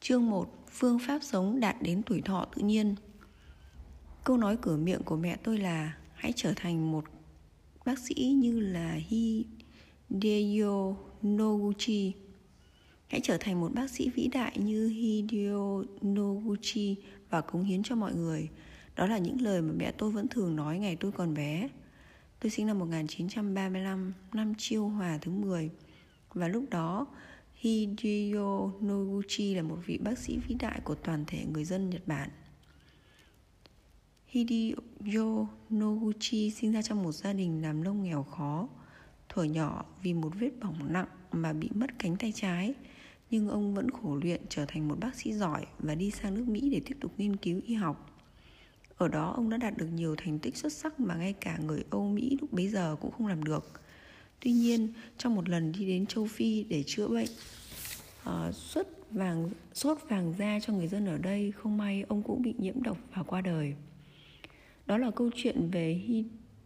Chương 1 Phương pháp sống đạt đến tuổi thọ tự nhiên. Câu nói cửa miệng của mẹ tôi là Hãy trở thành một bác sĩ như là Hideo Noguchi Hãy trở thành một bác sĩ vĩ đại như Hideo Noguchi Và cống hiến cho mọi người. Đó là những lời mà mẹ tôi vẫn thường nói ngày tôi còn bé. Tôi sinh năm 1935, năm chiêu hòa thứ 10 Và lúc đó Hideo Noguchi là một vị bác sĩ vĩ đại của toàn thể người dân Nhật Bản. Hideo Noguchi sinh ra trong một gia đình làm nông nghèo khó. Thuở nhỏ vì một vết bỏng nặng mà bị mất cánh tay trái, nhưng ông vẫn khổ luyện trở thành một bác sĩ giỏi và đi sang nước Mỹ để tiếp tục nghiên cứu y học. Ở đó ông đã đạt được nhiều thành tích xuất sắc mà ngay cả người Âu Mỹ lúc bấy giờ cũng không làm được. Tuy nhiên, trong một lần đi đến châu Phi để chữa bệnh uh, xuất vàng sốt vàng da cho người dân ở đây, không may ông cũng bị nhiễm độc và qua đời. Đó là câu chuyện về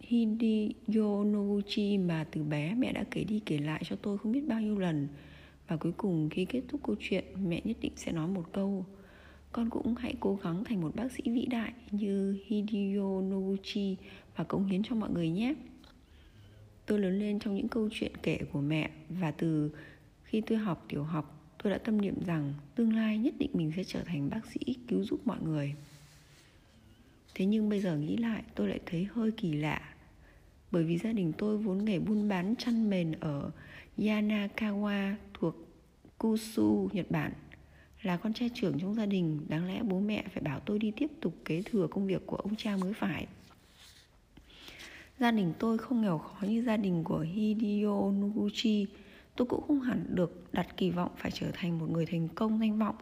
Hideo Noguchi mà từ bé mẹ đã kể đi kể lại cho tôi không biết bao nhiêu lần. Và cuối cùng khi kết thúc câu chuyện, mẹ nhất định sẽ nói một câu con cũng hãy cố gắng thành một bác sĩ vĩ đại như Hideo Noguchi và cống hiến cho mọi người nhé. Tôi lớn lên trong những câu chuyện kể của mẹ và từ khi tôi học tiểu học, tôi đã tâm niệm rằng tương lai nhất định mình sẽ trở thành bác sĩ cứu giúp mọi người. Thế nhưng bây giờ nghĩ lại tôi lại thấy hơi kỳ lạ. Bởi vì gia đình tôi vốn nghề buôn bán chăn mền ở Yanakawa thuộc Kusu, Nhật Bản Là con trai trưởng trong gia đình. Đáng lẽ bố mẹ phải bảo tôi đi tiếp tục kế thừa công việc của ông cha mới phải. Gia đình tôi không nghèo khó như gia đình của Hideo Noguchi. Tôi cũng không hẳn được đặt kỳ vọng phải trở thành một người thành công danh vọng.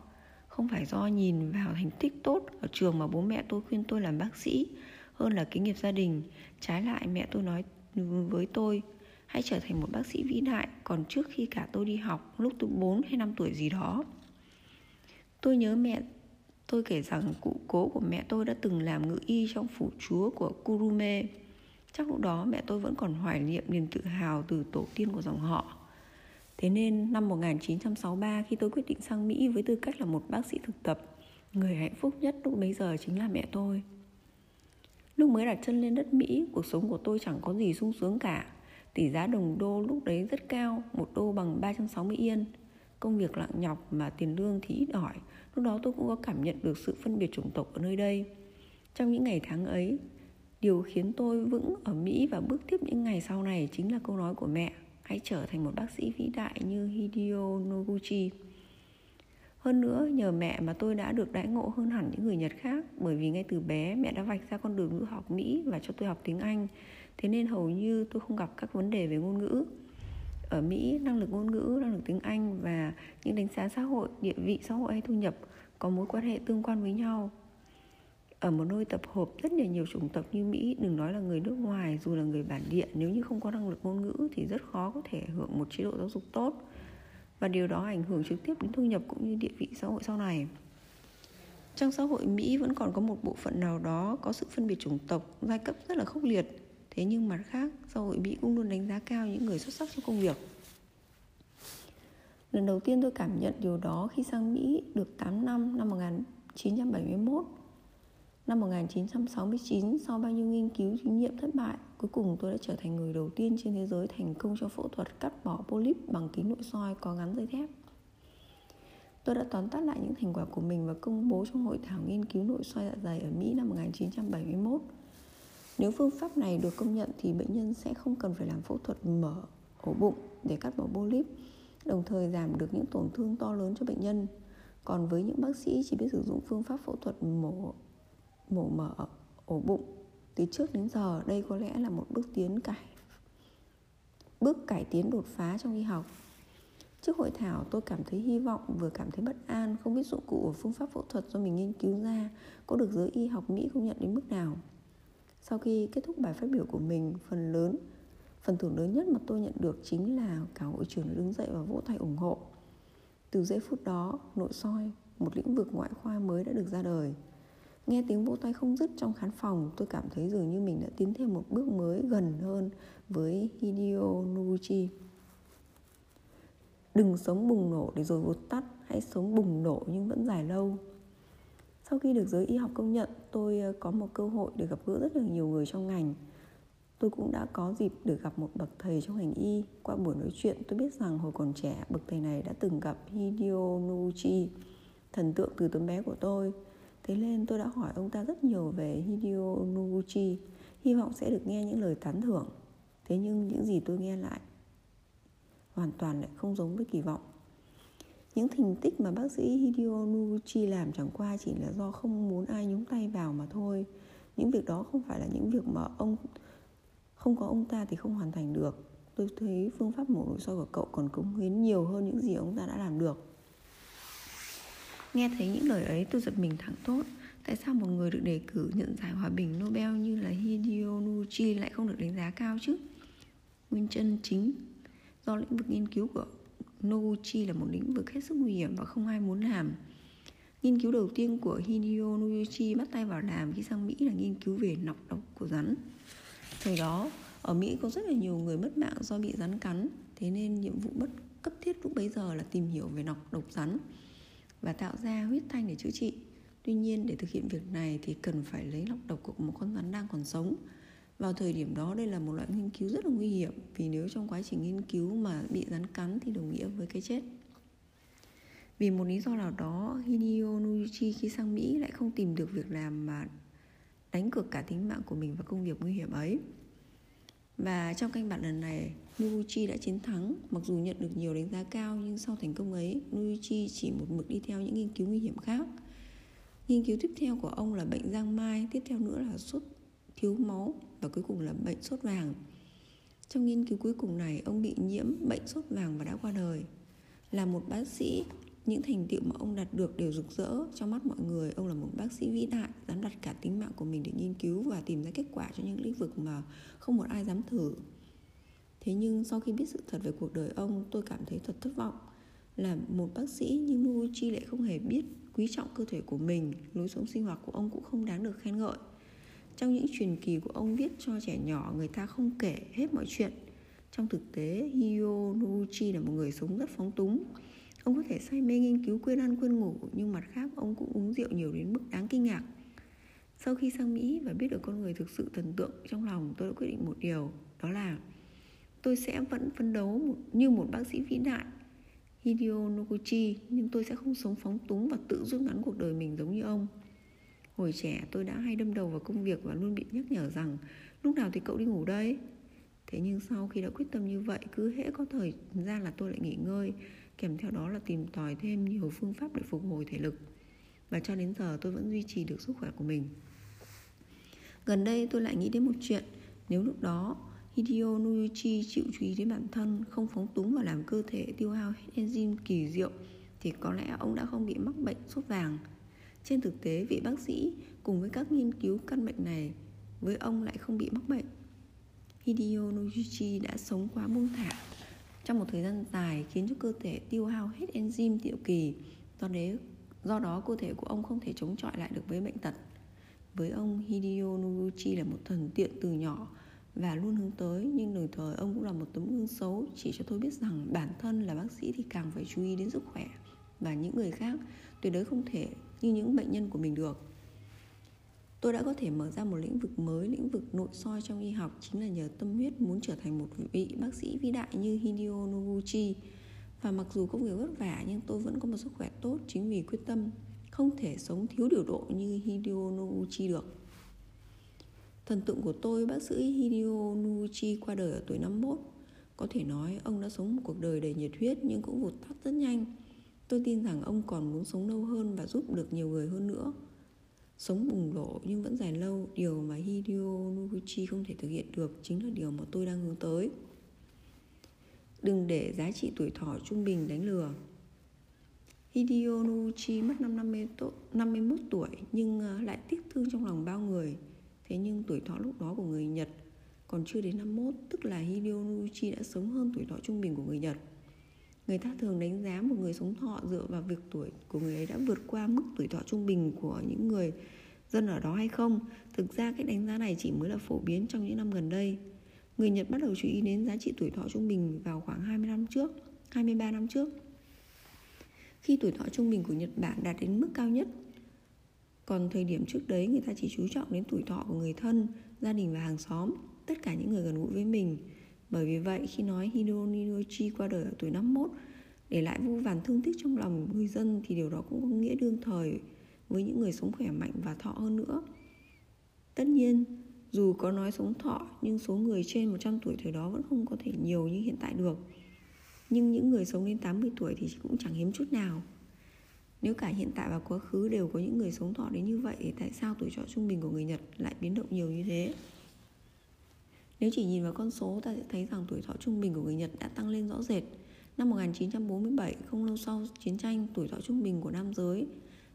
Không phải do nhìn vào thành tích tốt ở trường mà bố mẹ tôi khuyên tôi làm bác sĩ Hơn là cái nghiệp gia đình. Trái lại, mẹ tôi nói với tôi, Hãy trở thành một bác sĩ vĩ đại Còn trước khi cả tôi đi học Lúc tôi 4 hay 5 tuổi gì đó. Tôi nhớ mẹ tôi kể rằng cụ cố của mẹ tôi đã từng làm ngự y trong phủ chúa của Kurume. Chắc lúc đó mẹ tôi vẫn còn hoài niệm niềm tự hào từ tổ tiên của dòng họ. Thế nên năm 1963 khi tôi quyết định sang Mỹ với tư cách là một bác sĩ thực tập, người hạnh phúc nhất lúc bấy giờ chính là mẹ tôi. Lúc mới đặt chân lên đất Mỹ, cuộc sống của tôi chẳng có gì sung sướng cả. Tỷ giá đồng đô lúc đấy rất cao, một đô bằng 360 yên. Công việc lặng nhọc mà tiền lương thì ít ỏi. Lúc đó tôi cũng có cảm nhận được sự phân biệt chủng tộc ở nơi đây. Trong những ngày tháng ấy, Điều khiến tôi vững ở Mỹ và bước tiếp những ngày sau này chính là câu nói của mẹ Hãy trở thành một bác sĩ vĩ đại như Hideo Noguchi. Hơn nữa nhờ mẹ mà tôi đã được đãi ngộ hơn hẳn những người Nhật khác Bởi vì ngay từ bé mẹ đã vạch ra con đường ngữ học Mỹ và cho tôi học tiếng Anh. Thế nên hầu như tôi không gặp các vấn đề về ngôn ngữ. Ở Mỹ, năng lực ngôn ngữ, năng lực tiếng Anh và những đánh giá xã hội, địa vị xã hội hay thu nhập có mối quan hệ tương quan với nhau ở một nơi tập hợp rất là nhiều chủng tộc như Mỹ, đừng nói là người nước ngoài dù là người bản địa, nếu như không có năng lực ngôn ngữ thì rất khó có thể hưởng một chế độ giáo dục tốt. Và điều đó ảnh hưởng trực tiếp đến thu nhập cũng như địa vị xã hội sau này. Trong xã hội Mỹ vẫn còn có một bộ phận nào đó có sự phân biệt chủng tộc, giai cấp rất là khốc liệt. Thế nhưng mặt khác, xã hội Mỹ cũng luôn đánh giá cao những người xuất sắc trong công việc. Lần đầu tiên tôi cảm nhận điều đó khi sang Mỹ được 8 năm năm 1971 Năm 1969, sau bao nhiêu nghiên cứu thí nghiệm thất bại, cuối cùng tôi đã trở thành người đầu tiên trên thế giới thành công cho phẫu thuật cắt bỏ polyp bằng kính nội soi có gắn dây thép. Tôi đã tóm tắt lại những thành quả của mình và công bố trong hội thảo nghiên cứu nội soi dạ dày ở Mỹ năm 1971. Nếu phương pháp này được công nhận thì bệnh nhân sẽ không cần phải làm phẫu thuật mở ổ bụng để cắt bỏ polyp, đồng thời giảm được những tổn thương to lớn cho bệnh nhân. Còn với những bác sĩ chỉ biết sử dụng phương pháp phẫu thuật mổ mổ mở ổ bụng. Từ trước đến giờ, đây có lẽ là một bước tiến cải, bước cải tiến đột phá trong y học. Trước hội thảo, tôi cảm thấy hy vọng, vừa cảm thấy bất an, không biết dụng cụ của phương pháp phẫu thuật do mình nghiên cứu ra có được giới y học mỹ công nhận đến mức nào. Sau khi kết thúc bài phát biểu của mình, phần lớn, phần thưởng lớn nhất mà tôi nhận được chính là cả hội trưởng đứng dậy và vỗ tay ủng hộ. Từ giây phút đó, nội soi, một lĩnh vực ngoại khoa mới đã được ra đời. Nghe tiếng vỗ tay không dứt trong khán phòng, Tôi cảm thấy dường như mình đã tiến thêm một bước mới gần hơn với Hideo Noguchi Đừng sống bùng nổ để rồi vụt tắt, hãy sống bùng nổ nhưng vẫn dài lâu. Sau khi được giới y học công nhận, tôi ờ, có một cơ hội để gặp gỡ rất là nhiều người trong ngành. Tôi cũng đã có dịp được gặp một bậc thầy trong ngành y. Qua buổi nói chuyện, tôi biết rằng hồi còn trẻ, bậc thầy này đã từng gặp Hideo Noguchi thần tượng từ tấm bé của tôi thế nên tôi đã hỏi ông ta rất nhiều về Hideo Noguchi. Hy vọng sẽ được nghe những lời tán thưởng. Thế nhưng những gì tôi nghe lại hoàn toàn lại không giống với kỳ vọng. Những thành tích mà bác sĩ Hideo Noguchi làm chẳng qua chỉ là do không muốn ai nhúng tay vào mà thôi. Những việc đó không phải là những việc mà ông, không có ông ta thì không hoàn thành được. Tôi thấy phương pháp mổ nội soi của cậu còn cống hiến nhiều hơn những gì ông ta đã làm được nghe thấy những lời ấy tôi giật mình thẳng thốt. tại sao một người được đề cử nhận giải hòa bình nobel như là hideo Nuchi lại không được đánh giá cao chứ nguyên chân chính do lĩnh vực nghiên cứu của Noguchi là một lĩnh vực hết sức nguy hiểm và không ai muốn làm. Nghiên cứu đầu tiên của Hideo Noguchi bắt tay vào làm khi sang Mỹ là nghiên cứu về nọc độc của rắn. Thời đó, ở Mỹ có rất là nhiều người mất mạng do bị rắn cắn, thế nên nhiệm vụ bất cấp thiết lúc bấy giờ là tìm hiểu về nọc độc rắn và tạo ra huyết thanh để chữa trị. Tuy nhiên, để thực hiện việc này thì cần phải lấy lọc độc của một con rắn đang còn sống. Vào thời điểm đó, đây là một loại nghiên cứu rất là nguy hiểm, vì nếu trong quá trình nghiên cứu mà bị rắn cắn thì đồng nghĩa với cái chết. Vì một lý do nào đó Hideo Noguchi khi sang Mỹ lại không tìm được việc làm mà đánh cược cả tính mạng của mình vào công việc nguy hiểm ấy và trong canh bạc lần này Noguchi đã chiến thắng Mặc dù nhận được nhiều đánh giá cao Nhưng sau thành công ấy Noguchi chỉ một mực đi theo những nghiên cứu nguy hiểm khác Nghiên cứu tiếp theo của ông là bệnh giang mai Tiếp theo nữa là sốt thiếu máu và cuối cùng là bệnh sốt vàng. Trong nghiên cứu cuối cùng này, ông bị nhiễm bệnh sốt vàng và đã qua đời. Là một bác sĩ, những thành tựu mà ông đạt được đều rực rỡ trong mắt mọi người. Ông là một bác sĩ vĩ đại, dám đặt cả tính mạng của mình để nghiên cứu và tìm ra kết quả cho những lĩnh vực mà không một ai dám thử. Thế nhưng sau khi biết sự thật về cuộc đời ông, tôi cảm thấy thật thất vọng. Là một bác sĩ nhưng Noguchi lại không hề biết quý trọng cơ thể của mình, lối sống sinh hoạt của ông cũng không đáng được khen ngợi. Trong những truyền kỳ của ông viết cho trẻ nhỏ người ta không kể hết mọi chuyện Trong thực tế Hiyo Noguchi là một người sống rất phóng túng Ông có thể say mê nghiên cứu quên ăn quên ngủ Nhưng mặt khác ông cũng uống rượu nhiều đến mức đáng kinh ngạc. Sau khi sang Mỹ và biết được con người thực sự thần tượng trong lòng Tôi đã quyết định một điều Đó là tôi sẽ vẫn phấn đấu như một bác sĩ vĩ đại Hideo Noguchi Nhưng tôi sẽ không sống phóng túng và tự rút ngắn cuộc đời mình giống như ông. Hồi trẻ tôi đã hay đâm đầu vào công việc và luôn bị nhắc nhở rằng lúc nào thì cậu đi ngủ đây. Thế nhưng sau khi đã quyết tâm như vậy, cứ hễ có thời gian là tôi lại nghỉ ngơi, kèm theo đó là tìm tòi thêm nhiều phương pháp để phục hồi thể lực. Và cho đến giờ tôi vẫn duy trì được sức khỏe của mình. Gần đây tôi lại nghĩ đến một chuyện, nếu lúc đó Hideo Noguchi chịu chú ý đến bản thân, không phóng túng và làm cơ thể tiêu hao hết enzyme kỳ diệu, thì có lẽ ông đã không bị mắc bệnh sốt vàng trên thực tế, vị bác sĩ cùng với các nghiên cứu căn bệnh này với ông lại không bị mắc bệnh. Hideo Noguchi đã sống quá buông thả trong một thời gian dài khiến cho cơ thể tiêu hao hết enzyme diệu kỳ. Do đấy, do đó cơ thể của ông không thể chống chọi lại được với bệnh tật. Với ông, Hideo Noguchi là một thần tiện từ nhỏ và luôn hướng tới nhưng đồng thời ông cũng là một tấm gương xấu chỉ cho tôi biết rằng bản thân là bác sĩ thì càng phải chú ý đến sức khỏe và những người khác tuyệt đối không thể như những bệnh nhân của mình được tôi đã có thể mở ra một lĩnh vực mới lĩnh vực nội soi trong y học chính là nhờ tâm huyết muốn trở thành một vị bác sĩ vĩ đại như Hideo Noguchi. Và mặc dù công việc vất vả nhưng tôi vẫn có một sức khỏe tốt chính vì quyết tâm không thể sống thiếu điều độ như Hideo Noguchi được. Thần tượng của tôi, bác sĩ Hideo Noguchi qua đời ở tuổi 51 Có thể nói ông đã sống một cuộc đời đầy nhiệt huyết nhưng cũng vụt tắt rất nhanh. Tôi tin rằng ông còn muốn sống lâu hơn và giúp được nhiều người hơn nữa. Sống bùng nổ nhưng vẫn dài lâu, điều mà Hideo Noguchi không thể thực hiện được chính là điều mà tôi đang hướng tới. Đừng để giá trị tuổi thọ trung bình đánh lừa. Hideo Noguchi mất năm 50, 51 tuổi nhưng à, lại tiếc thương trong lòng bao người. Thế nhưng tuổi thọ lúc đó của người Nhật còn chưa đến 51, tức là Hideo Noguchi đã sống hơn tuổi thọ trung bình của người Nhật. Người ta thường đánh giá một người sống thọ dựa vào việc tuổi của người ấy đã vượt qua mức tuổi thọ trung bình của những người dân ở đó hay không. Thực ra cách đánh giá này chỉ mới là phổ biến trong những năm gần đây. Người Nhật bắt đầu chú ý đến giá trị tuổi thọ trung bình vào khoảng 20 năm trước, 23 năm trước. khi tuổi thọ trung bình của Nhật Bản đạt đến mức cao nhất. Còn thời điểm trước đấy người ta chỉ chú trọng đến tuổi thọ của người thân, gia đình và hàng xóm, tất cả những người gần gũi với mình. Bởi vì vậy khi nói Hideo Noichi qua đời ở tuổi 51 để lại vô vàn thương tích trong lòng người dân thì điều đó cũng có nghĩa đương thời với những người sống khỏe mạnh và thọ hơn nữa. Tất nhiên, dù có nói sống thọ nhưng số người trên 100 tuổi thời đó vẫn không có thể nhiều như hiện tại được. Nhưng những người sống đến 80 tuổi thì cũng chẳng hiếm chút nào. Nếu cả hiện tại và quá khứ đều có những người sống thọ đến như vậy thì tại sao tuổi thọ trung bình của người Nhật lại biến động nhiều như thế? Nếu chỉ nhìn vào con số ta sẽ thấy rằng tuổi thọ trung bình của người Nhật đã tăng lên rõ rệt. Năm 1947, không lâu sau chiến tranh, tuổi thọ trung bình của nam giới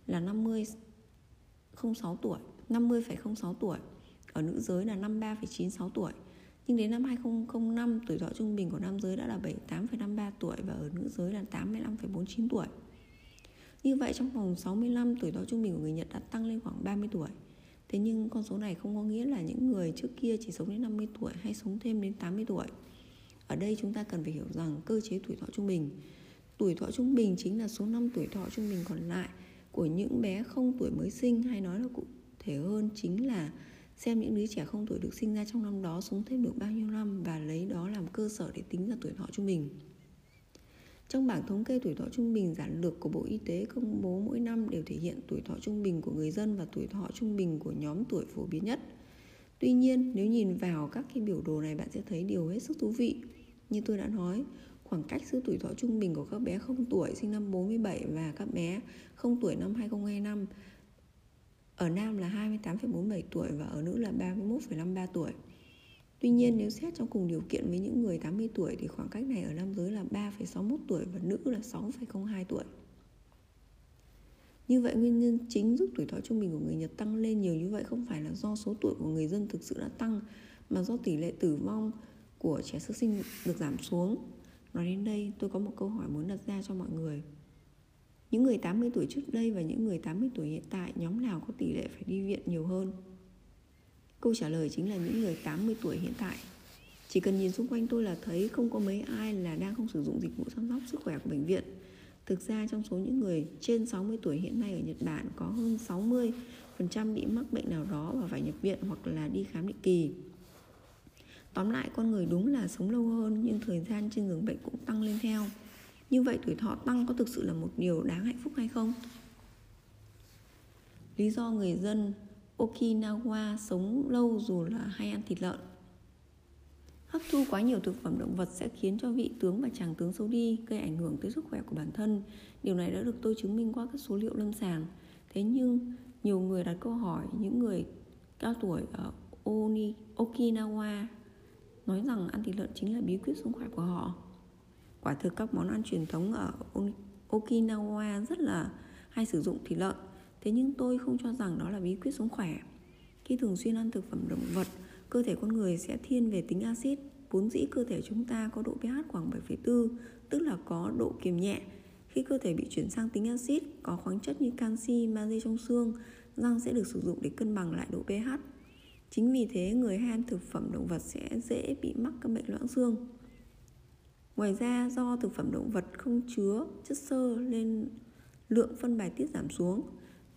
là 50,06 tuổi, 50,06 tuổi. Ở nữ giới là 53,96 tuổi. Nhưng đến năm 2005, tuổi thọ trung bình của nam giới đã là 78,53 tuổi và ở nữ giới là 85,49 tuổi. Như vậy trong vòng 65 tuổi thọ trung bình của người Nhật đã tăng lên khoảng 30 tuổi. Thế nhưng con số này không có nghĩa là những người trước kia chỉ sống đến 50 tuổi hay sống thêm đến 80 tuổi. Ở đây chúng ta cần phải hiểu rằng cơ chế tuổi thọ trung bình. Tuổi thọ trung bình chính là số năm tuổi thọ trung bình còn lại của những bé không tuổi mới sinh, hay nói là cụ thể hơn chính là xem những đứa trẻ không tuổi được sinh ra trong năm đó sống thêm được bao nhiêu năm và lấy đó làm cơ sở để tính ra tuổi thọ trung bình. Trong bảng thống kê tuổi thọ trung bình giản lược của Bộ Y tế công bố mỗi năm đều thể hiện tuổi thọ trung bình của người dân và tuổi thọ trung bình của nhóm tuổi phổ biến nhất. Tuy nhiên, nếu nhìn vào các cái biểu đồ này bạn sẽ thấy điều hết sức thú vị. Như tôi đã nói, khoảng cách giữa tuổi thọ trung bình của các bé không tuổi sinh năm 47 và các bé không tuổi năm 2025 ở nam là 28,47 tuổi và ở nữ là 31,53 tuổi. Tuy nhiên nếu xét trong cùng điều kiện với những người 80 tuổi thì khoảng cách này ở nam giới là 3,61 tuổi và nữ là 6,02 tuổi. Như vậy nguyên nhân chính giúp tuổi thọ trung bình của người Nhật tăng lên nhiều như vậy không phải là do số tuổi của người dân thực sự đã tăng mà do tỷ lệ tử vong của trẻ sơ sinh được giảm xuống. Nói đến đây, tôi có một câu hỏi muốn đặt ra cho mọi người. Những người 80 tuổi trước đây và những người 80 tuổi hiện tại, nhóm nào có tỷ lệ phải đi viện nhiều hơn? Câu trả lời chính là những người 80 tuổi hiện tại. Chỉ cần nhìn xung quanh tôi là thấy không có mấy ai là đang không sử dụng dịch vụ chăm sóc sức khỏe của bệnh viện. Thực ra trong số những người trên 60 tuổi hiện nay ở Nhật Bản có hơn 60% bị mắc bệnh nào đó và phải nhập viện hoặc là đi khám định kỳ. Tóm lại, con người đúng là sống lâu hơn nhưng thời gian trên giường bệnh cũng tăng lên theo. Như vậy tuổi thọ tăng có thực sự là một điều đáng hạnh phúc hay không? Lý do người dân Okinawa sống lâu dù là hay ăn thịt lợn Hấp thu quá nhiều thực phẩm động vật sẽ khiến cho vị tướng và tràng tướng xấu đi, gây ảnh hưởng tới sức khỏe của bản thân. Điều này đã được tôi chứng minh qua các số liệu lâm sàng. Thế nhưng nhiều người đặt câu hỏi những người cao tuổi ở Oni, Okinawa nói rằng ăn thịt lợn chính là bí quyết sống khỏe của họ. Quả thực các món ăn truyền thống ở Okinawa rất là hay sử dụng thịt lợn. Thế nhưng tôi không cho rằng đó là bí quyết sống khỏe. Khi thường xuyên ăn thực phẩm động vật, cơ thể con người sẽ thiên về tính axit. Vốn dĩ cơ thể chúng ta có độ pH khoảng 7,4, tức là có độ kiềm nhẹ. Khi cơ thể bị chuyển sang tính axit, có khoáng chất như canxi, magie trong xương, răng sẽ được sử dụng để cân bằng lại độ pH. Chính vì thế người hay ăn thực phẩm động vật sẽ dễ bị mắc các bệnh loãng xương. Ngoài ra do thực phẩm động vật không chứa chất xơ nên lượng phân bài tiết giảm xuống.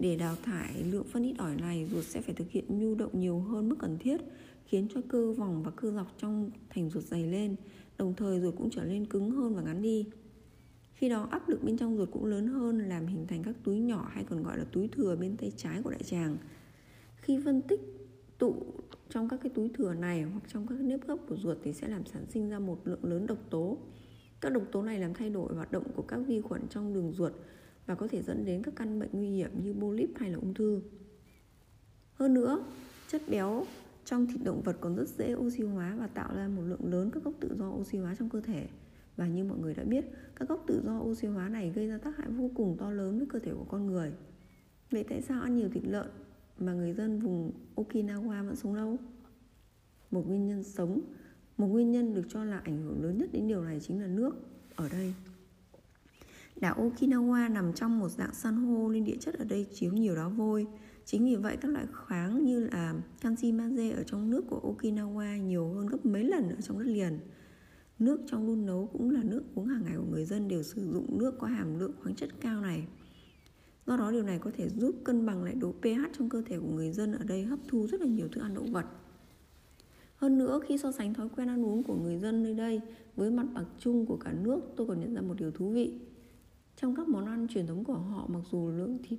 Để đào thải lượng phân ít ỏi này, ruột sẽ phải thực hiện nhu động nhiều hơn mức cần thiết, khiến cho cơ vòng và cơ dọc trong thành ruột dày lên, đồng thời ruột cũng trở nên cứng hơn và ngắn đi. Khi đó áp lực bên trong ruột cũng lớn hơn làm hình thành các túi nhỏ hay còn gọi là túi thừa bên tay trái của đại tràng. Khi phân tích tụ trong các cái túi thừa này hoặc trong các nếp gấp của ruột thì sẽ làm sản sinh ra một lượng lớn độc tố. Các độc tố này làm thay đổi hoạt động của các vi khuẩn trong đường ruột và có thể dẫn đến các căn bệnh nguy hiểm như polyp hay là ung thư. Hơn nữa, chất béo trong thịt động vật còn rất dễ oxy hóa và tạo ra một lượng lớn các gốc tự do oxy hóa trong cơ thể. Và như mọi người đã biết, các gốc tự do oxy hóa này gây ra tác hại vô cùng to lớn với cơ thể của con người. Vậy tại sao ăn nhiều thịt lợn mà người dân vùng Okinawa vẫn sống lâu? Một nguyên nhân sống, một nguyên nhân được cho là ảnh hưởng lớn nhất đến điều này chính là nước ở đây. Đảo Okinawa nằm trong một dạng san hô nên địa chất ở đây chứa nhiều đá vôi. Chính vì vậy các loại khoáng như là canxi magie ở trong nước của Okinawa nhiều hơn gấp mấy lần ở trong đất liền. Nước trong đun nấu cũng là nước uống hàng ngày của người dân đều sử dụng nước có hàm lượng khoáng chất cao này. Do đó điều này có thể giúp cân bằng lại độ pH trong cơ thể của người dân ở đây hấp thu rất là nhiều thức ăn động vật. Hơn nữa khi so sánh thói quen ăn uống của người dân nơi đây với mặt bằng chung của cả nước, tôi còn nhận ra một điều thú vị. Trong các món ăn truyền thống của họ, mặc dù lượng thịt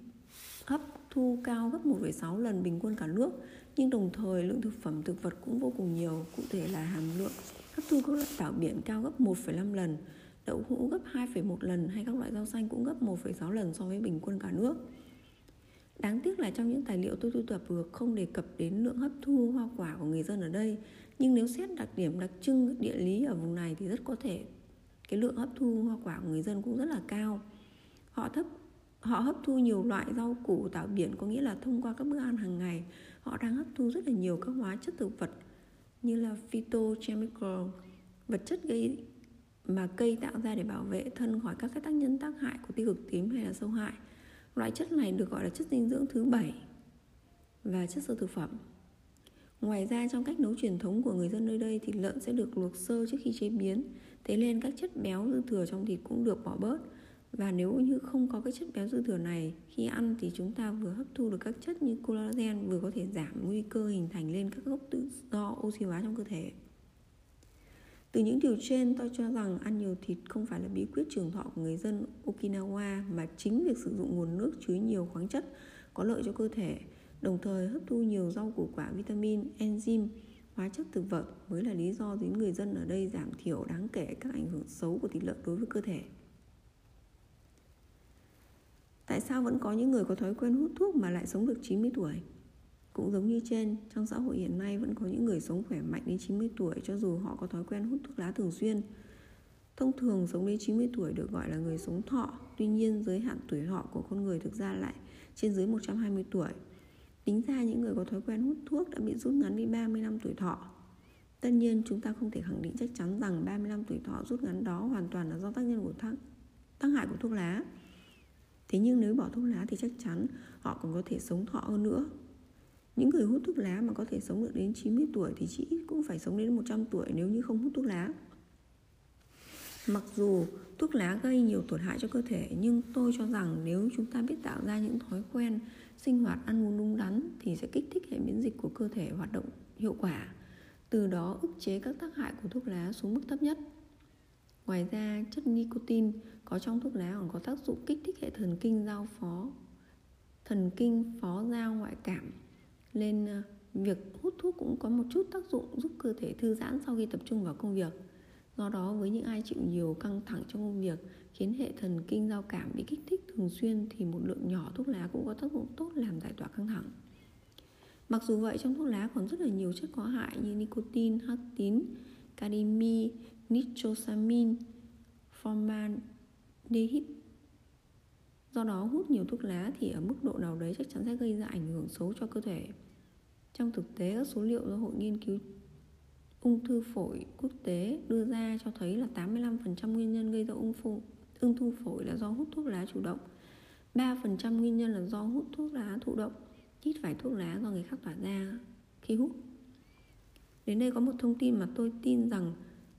hấp thu cao gấp 1,6 lần bình quân cả nước, nhưng đồng thời lượng thực phẩm thực vật cũng vô cùng nhiều, cụ thể là hàm lượng hấp thu các loại tảo biển cao gấp 1,5 lần, đậu hũ gấp 2,1 lần hay các loại rau xanh cũng gấp 1,6 lần so với bình quân cả nước. Đáng tiếc là trong những tài liệu tôi thu thập được không đề cập đến lượng hấp thu hoa quả của người dân ở đây Nhưng nếu xét đặc điểm đặc trưng địa lý ở vùng này thì rất có thể cái lượng hấp thu hoa quả của người dân cũng rất là cao Họ thấp, họ hấp thu nhiều loại rau củ tạo biển có nghĩa là thông qua các bữa ăn hàng ngày, họ đang hấp thu rất là nhiều các hóa chất thực vật như là phytochemical, vật chất gây, mà cây tạo ra để bảo vệ thân khỏi các cái tác nhân tác hại của tiêu cực tím hay là sâu hại Loại chất này được gọi là chất dinh dưỡng thứ bảy và chất sơ thực phẩm. Ngoài ra, trong cách nấu truyền thống của người dân nơi đây thì lợn sẽ được luộc sơ trước khi chế biến. Thế nên các chất béo dư thừa trong thịt cũng được bỏ bớt. Và nếu như không có cái chất béo dư thừa này, khi ăn thì chúng ta vừa hấp thu được các chất như collagen vừa có thể giảm nguy cơ hình thành lên các gốc tự do oxy hóa trong cơ thể. Từ những điều trên tôi cho rằng ăn nhiều thịt không phải là bí quyết trường thọ của người dân Okinawa mà chính việc sử dụng nguồn nước chứa nhiều khoáng chất có lợi cho cơ thể, đồng thời hấp thu nhiều rau củ quả, vitamin, enzyme, hóa chất thực vật mới là lý do khiến người dân ở đây giảm thiểu đáng kể các ảnh hưởng xấu của thịt lợn đối với cơ thể. Tại sao vẫn có những người có thói quen hút thuốc mà lại sống được 90 tuổi? Cũng giống như trên, trong xã hội hiện nay vẫn có những người sống khỏe mạnh đến 90 tuổi cho dù họ có thói quen hút thuốc lá thường xuyên. Thông thường sống đến 90 tuổi được gọi là người sống thọ, tuy nhiên giới hạn tuổi thọ của con người thực ra lại trên dưới 120 tuổi. Tính ra những người có thói quen hút thuốc đã bị rút ngắn đi 30 năm tuổi thọ. Tất nhiên chúng ta không thể khẳng định chắc chắn rằng 35 tuổi thọ rút ngắn đó hoàn toàn là do tác nhân của tác, tác hại của thuốc lá. Thế nhưng nếu bỏ thuốc lá thì chắc chắn họ còn có thể sống thọ hơn nữa những người hút thuốc lá mà có thể sống được đến 90 tuổi thì chỉ cũng phải sống đến 100 tuổi nếu như không hút thuốc lá. Mặc dù thuốc lá gây nhiều tổn hại cho cơ thể, nhưng tôi cho rằng nếu chúng ta biết tạo ra những thói quen sinh hoạt ăn uống đúng đắn thì sẽ kích thích hệ miễn dịch của cơ thể hoạt động hiệu quả. Từ đó ức chế các tác hại của thuốc lá xuống mức thấp nhất. Ngoài ra, chất nicotine có trong thuốc lá còn có tác dụng kích thích hệ thần kinh giao phó thần kinh phó giao ngoại cảm. Nên ờ, việc hút thuốc cũng có một chút tác dụng giúp cơ thể thư giãn sau khi tập trung vào công việc. Do đó với những ai chịu nhiều căng thẳng trong công việc khiến hệ thần kinh giao cảm bị kích thích thường xuyên thì một lượng nhỏ thuốc lá cũng có tác dụng tốt làm giải tỏa căng thẳng. Mặc dù vậy trong thuốc lá còn rất là nhiều chất có hại như nicotine, hắc tín, cadimi, nitrosamin, formaldehyde Do đó hút nhiều thuốc lá thì ở mức độ nào đấy chắc chắn sẽ gây ra ảnh hưởng xấu cho cơ thể. Trong thực tế các số liệu do Hội Nghiên cứu ung thư phổi quốc tế đưa ra cho thấy là 85% nguyên nhân gây ra ung, phổi, ung thư phổi là do hút thuốc lá chủ động 3% nguyên nhân là do hút thuốc lá thụ động Hít phải thuốc lá do người khác tỏa ra khi hút Đến đây có một thông tin mà tôi tin rằng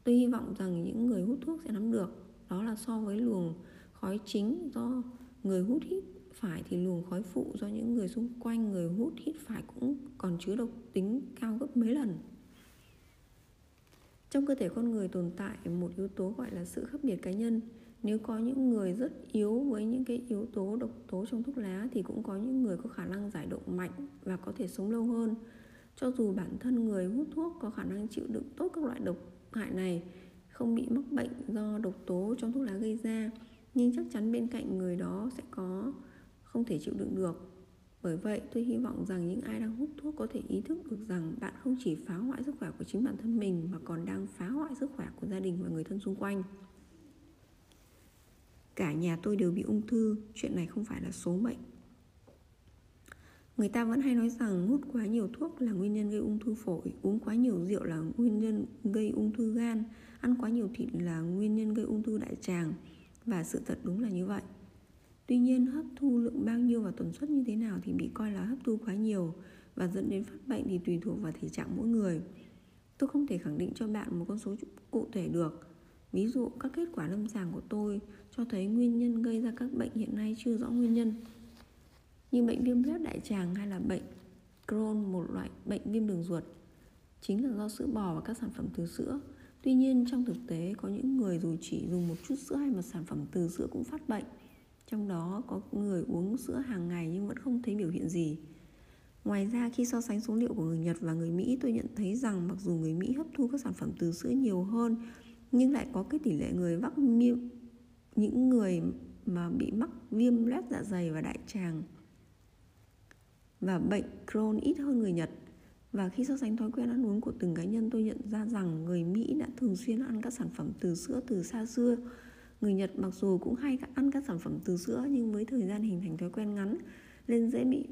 Tôi hy vọng rằng những người hút thuốc sẽ nắm được, Đó là so với luồng khói chính do người hút hít phải thì luồng khói phụ do những người xung quanh người hút hít phải cũng còn chứa độc tính cao gấp mấy lần. Trong cơ thể con người tồn tại một yếu tố gọi là sự khác biệt cá nhân. Nếu có những người rất yếu với những cái yếu tố độc tố trong thuốc lá thì cũng có những người có khả năng giải độc mạnh và có thể sống lâu hơn. Cho dù bản thân người hút thuốc có khả năng chịu đựng tốt các loại độc hại này, không bị mắc bệnh do độc tố trong thuốc lá gây ra. Nhưng chắc chắn bên cạnh người đó sẽ có không thể chịu đựng được. Bởi vậy, tôi hy vọng rằng những ai đang hút thuốc có thể ý thức được rằng bạn không chỉ phá hoại sức khỏe của chính bản thân mình mà còn đang phá hoại sức khỏe của gia đình và người thân xung quanh. Cả nhà tôi đều bị ung thư, chuyện này không phải là số mệnh. Người ta vẫn hay nói rằng hút quá nhiều thuốc là nguyên nhân gây ung thư phổi, uống quá nhiều rượu là nguyên nhân gây ung thư gan, ăn quá nhiều thịt là nguyên nhân gây ung thư đại tràng. Và sự thật đúng là như vậy Tuy nhiên hấp thu lượng bao nhiêu và tần suất như thế nào thì bị coi là hấp thu quá nhiều và dẫn đến phát bệnh thì tùy thuộc vào thể trạng mỗi người. Tôi không thể khẳng định cho bạn một con số cụ thể được. Ví dụ các kết quả lâm sàng của tôi cho thấy nguyên nhân gây ra các bệnh hiện nay chưa rõ nguyên nhân như bệnh viêm loét đại tràng hay là bệnh Crohn, một loại bệnh viêm đường ruột chính là do sữa bò và các sản phẩm từ sữa. Tuy nhiên trong thực tế có những người dù chỉ dùng một chút sữa hay một sản phẩm từ sữa cũng phát bệnh. Trong đó có người uống sữa hàng ngày nhưng vẫn không thấy biểu hiện gì. Ngoài ra khi so sánh số liệu của người Nhật và người Mỹ tôi nhận thấy rằng mặc dù người Mỹ hấp thu các sản phẩm từ sữa nhiều hơn nhưng lại có cái tỷ lệ người mắc viêm những người mà bị mắc viêm loét dạ dày và đại tràng và bệnh Crohn ít hơn người Nhật. Và khi so sánh thói quen ăn uống của từng cá nhân, tôi nhận ra rằng người Mỹ đã thường xuyên ăn các sản phẩm từ sữa từ xa xưa. Người Nhật mặc dù cũng hay ăn các sản phẩm từ sữa, nhưng với thời gian hình thành thói quen ngắn, nên dễ bị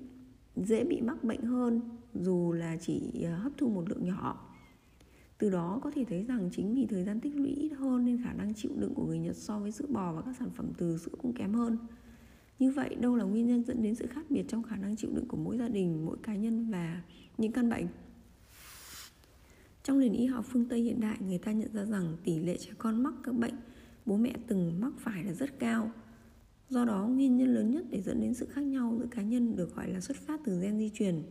dễ bị mắc bệnh hơn, dù là chỉ ờ, hấp thu một lượng nhỏ. Từ đó có thể thấy rằng chính vì thời gian tích lũy ít hơn nên khả năng chịu đựng của người Nhật so với sữa bò và các sản phẩm từ sữa cũng kém hơn. Như vậy đâu là nguyên nhân dẫn đến sự khác biệt trong khả năng chịu đựng của mỗi gia đình, mỗi cá nhân và những căn bệnh? Trong nền y học phương Tây hiện đại, người ta nhận ra rằng tỷ lệ trẻ con mắc các bệnh bố mẹ từng mắc phải là rất cao. Do đó, nguyên nhân lớn nhất để dẫn đến sự khác nhau giữa cá nhân được gọi là xuất phát từ gen di truyền.